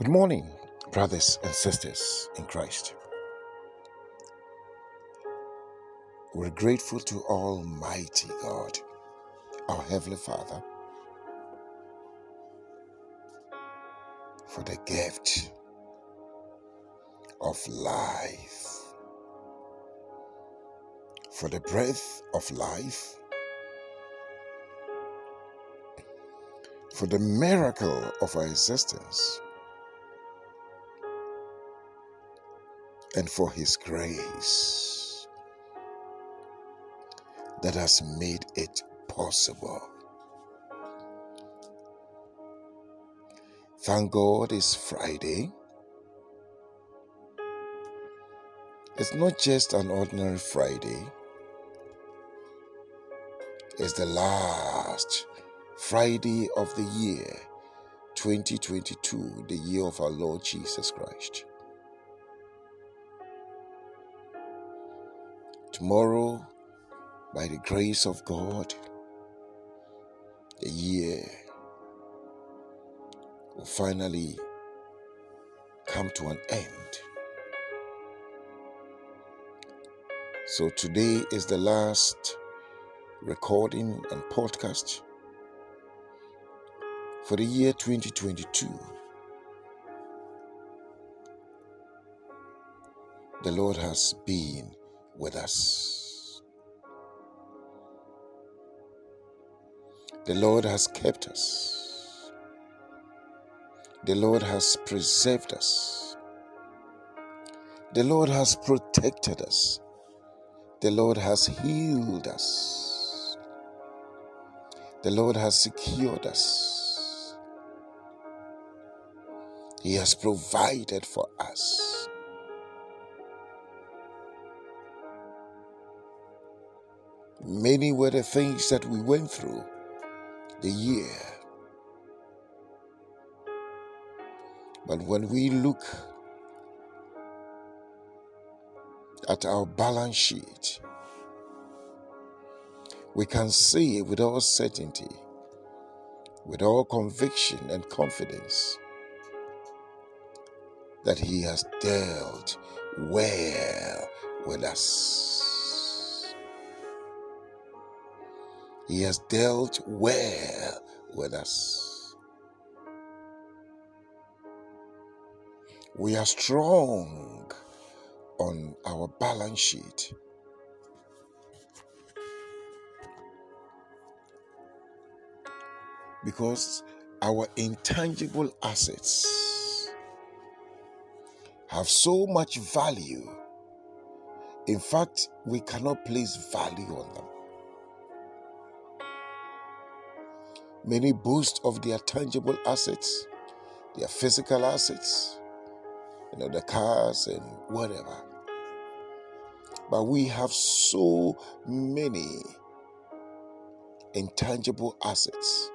Good morning, brothers and sisters in Christ. We're grateful to Almighty God, our Heavenly Father, for the gift of life, for the breath of life, for the miracle of our existence, and for His grace that has made it possible. Thank God it's Friday. It's not just an ordinary Friday, it's the last Friday of the year 2022, the year of our Lord Jesus Christ. Tomorrow, by the grace of God, the year will finally come to an end. So today is the last recording and podcast for the year 2022. The Lord has been with us. The Lord has kept us. The Lord has preserved us. The Lord has protected us. The Lord has healed us. The Lord has secured us. He has provided for us. Many were the things that we went through the year. But when we look at our balance sheet, we can see with all certainty, with all conviction and confidence, that He has dealt well with us. He has dealt well with us. We are strong on our balance sheet. Because our intangible assets have so much value. In fact, we cannot place value on them. Many boast of their tangible assets, their physical assets, you know, the cars and whatever. But we have so many intangible assets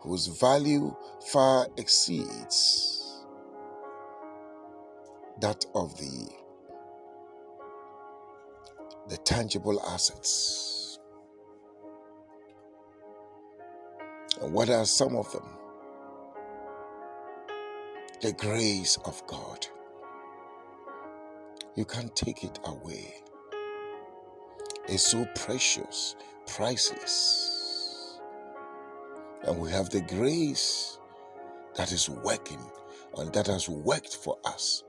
whose value far exceeds that of the the tangible assets. And what are some of them? The grace of God. You can't take it away. It's so precious, priceless. And we have the grace that is working and that has worked for us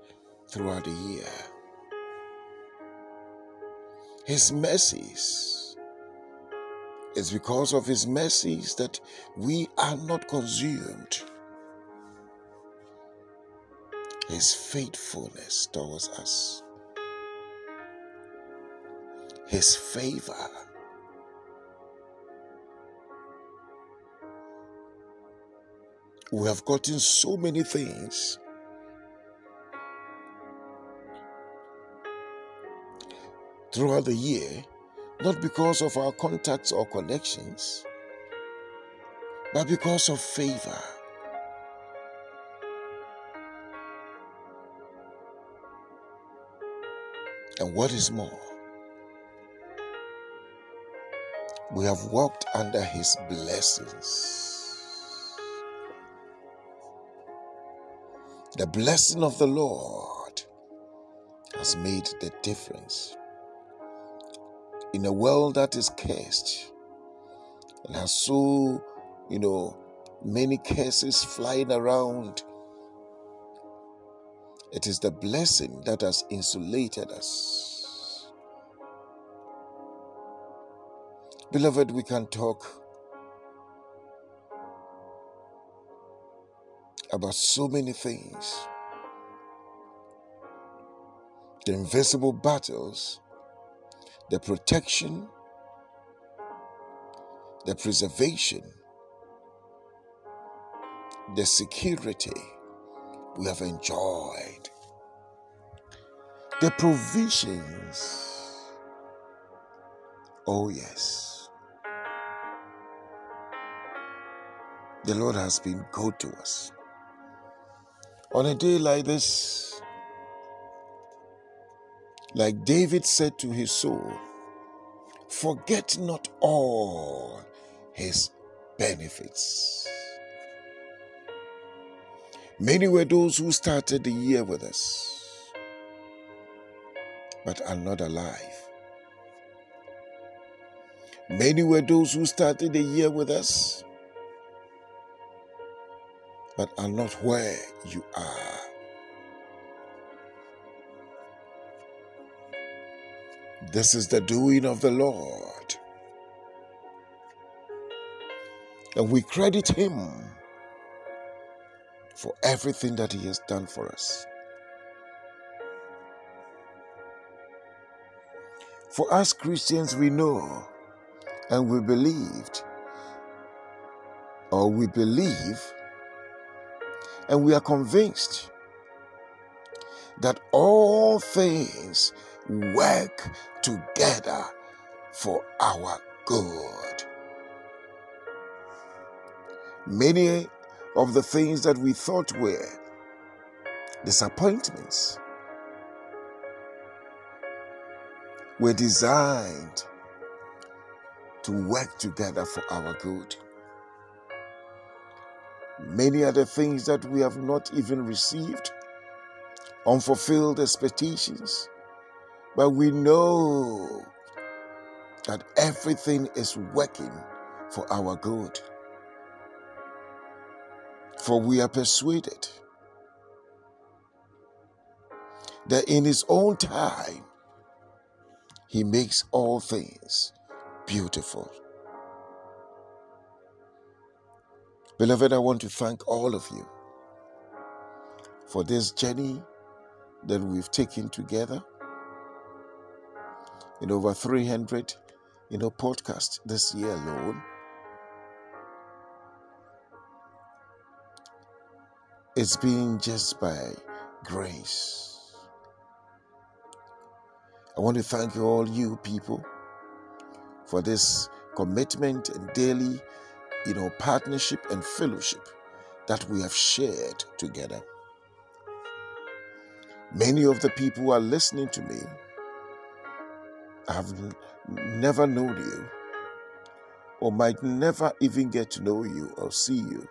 throughout the year. His mercies it's because of His mercies that we are not consumed. His faithfulness towards us, His favor. We have gotten so many things. Throughout the year, not because of our contacts or connections, but because of favor. And what is more, we have walked under His blessings. The blessing of the Lord has made the difference. In a world that is cursed and has so, you know, many curses flying around, it is the blessing that has insulated us. Beloved, we can talk about so many things. The invisible battles, the protection, the preservation, the security we have enjoyed, the provisions. Oh, yes. The Lord has been good to us. On a day like this, like David said to his soul, forget not all his benefits. Many were those who started the year with us, but are not alive. Many were those who started the year with us, but are not where you are. This is the doing of the Lord. And we credit Him for everything that He has done for us. For us Christians, we know and we believed, or we believe and we are convinced that all things work together for our good. Many of the things that we thought were disappointments were designed to work together for our good. Many are the things that we have not even received, unfulfilled expectations. But we know that everything is working for our good. For we are persuaded that in His own time, He makes all things beautiful. Beloved, I want to thank all of you for this journey that we've taken together in over 300 you know podcasts this year alone it's been just by grace i want to thank you all you people for this commitment and daily you know, partnership and fellowship that we have shared together. Many of the people who are listening to me have never known you or might never even get to know you or see you.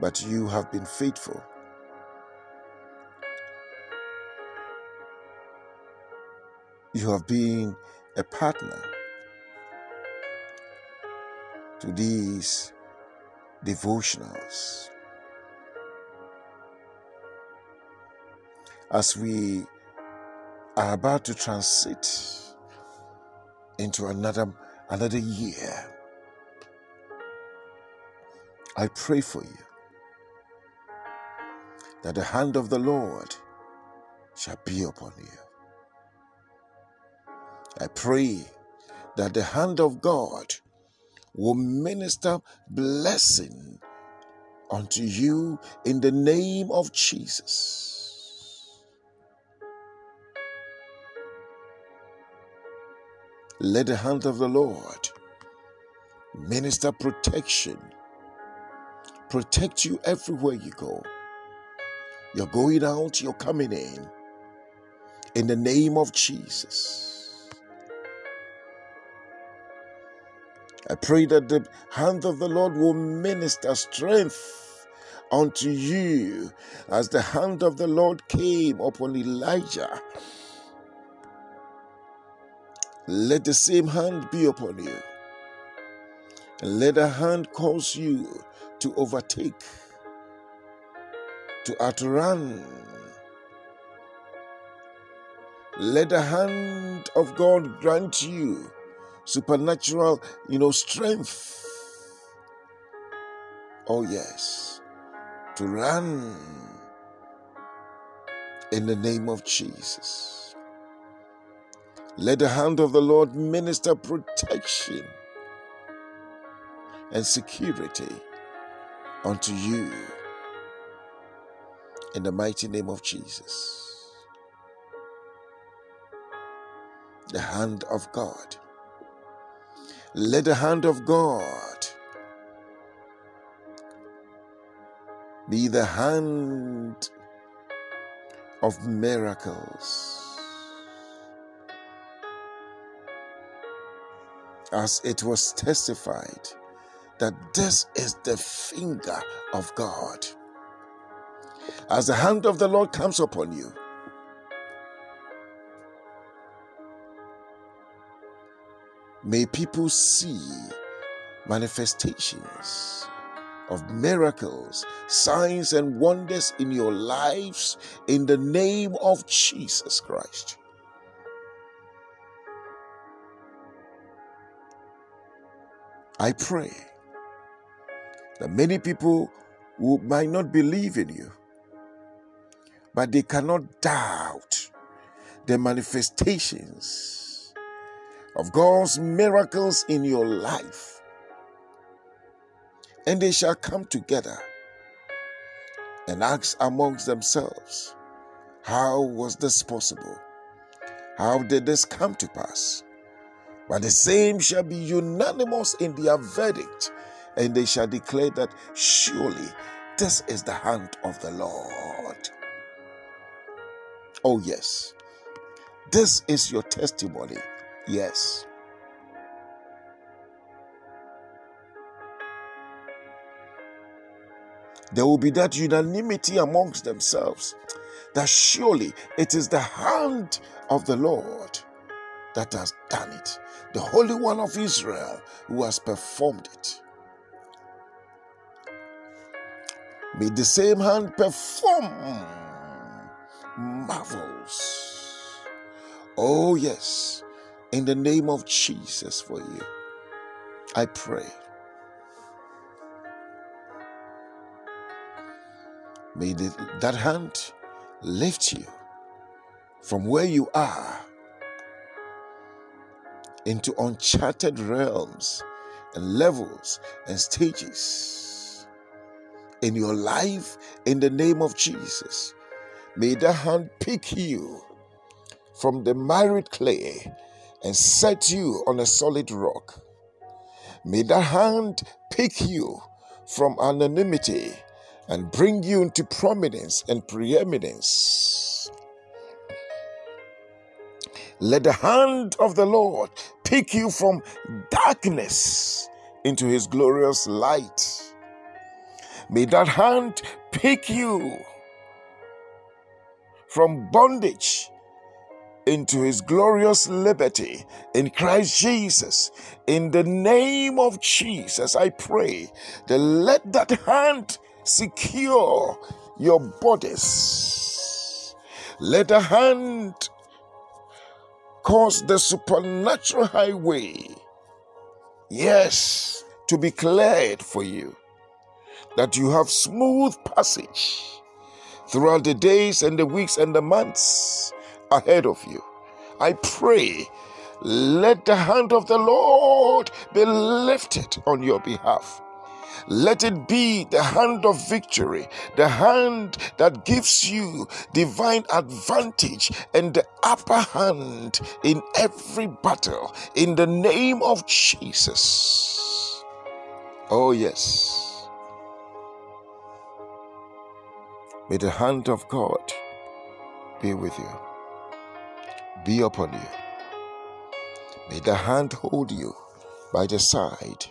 But you have been faithful. You have been a partner to these devotionals. As we are about to transit into another another year, I pray for you that the hand of the Lord shall be upon you. I pray that the hand of God will minister blessing unto you in the name of Jesus. Let the hand of the Lord minister protection, protect you everywhere you go. You're going out, you're coming in. In the name of Jesus. I pray that the hand of the Lord will minister strength unto you as the hand of the Lord came upon Elijah. Let the same hand be upon you. And let the hand cause you to overtake, to outrun. Let the hand of God grant you supernatural, you know, strength. Oh, yes, to run in the name of Jesus. Let the hand of the Lord minister protection and security unto you in the mighty name of Jesus. The hand of God let the hand of God be the hand of miracles. As it was testified that this is the finger of God. As the hand of the Lord comes upon you, May people see manifestations of miracles, signs, and wonders in your lives in the name of Jesus Christ. I pray that many people who might not believe in you, but they cannot doubt the manifestations of God's miracles in your life. And they shall come together and ask amongst themselves, How was this possible? How did this come to pass? But the same shall be unanimous in their verdict, and they shall declare that surely this is the hand of the Lord. Oh, yes, this is your testimony Yes. There will be that unanimity amongst themselves that surely it is the hand of the Lord that has done it, the Holy One of Israel who has performed it. May the same hand perform marvels. Oh, yes, in the name of Jesus for you. I pray. May the, that hand lift you from where you are into uncharted realms and levels and stages in your life in the name of Jesus. May the hand pick you from the miry clay and set you on a solid rock. May the hand pick you from anonymity and bring you into prominence and preeminence. Let the hand of the Lord pick you from darkness into his glorious light. May that hand pick you from bondage into his glorious liberty in Christ Jesus. In the name of Jesus, I pray that let that hand secure your bodies. Let the hand cause the supernatural highway, yes, to be cleared for you, that you have smooth passage throughout the days and the weeks and the months ahead of you. I pray, let the hand of the Lord be lifted on your behalf. Let it be the hand of victory, the hand that gives you divine advantage and the upper hand in every battle in the name of Jesus. Oh, yes. May the hand of God be with you be upon you. May the hand hold you by the side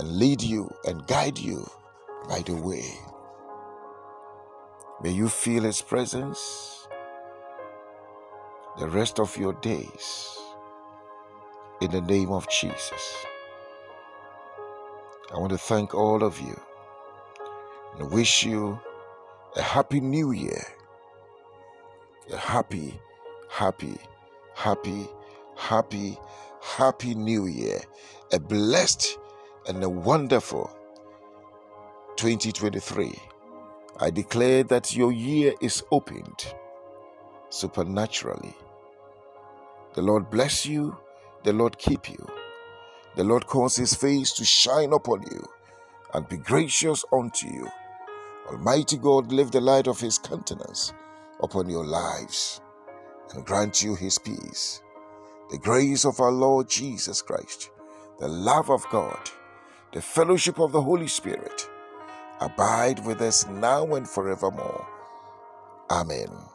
and lead you and guide you by the way. May you feel His presence the rest of your days in the name of Jesus. I want to thank all of you and wish you a happy new year. A happy, happy, happy, happy, happy new year. A blessed and a wonderful 2023. I declare that your year is opened supernaturally. The Lord bless you, the Lord keep you. The Lord cause his face to shine upon you and be gracious unto you. Almighty God, lift the light of his countenance upon your lives and grant you his peace. The grace of our Lord Jesus Christ, the love of God, the fellowship of the Holy Spirit abide with us now and forevermore. Amen.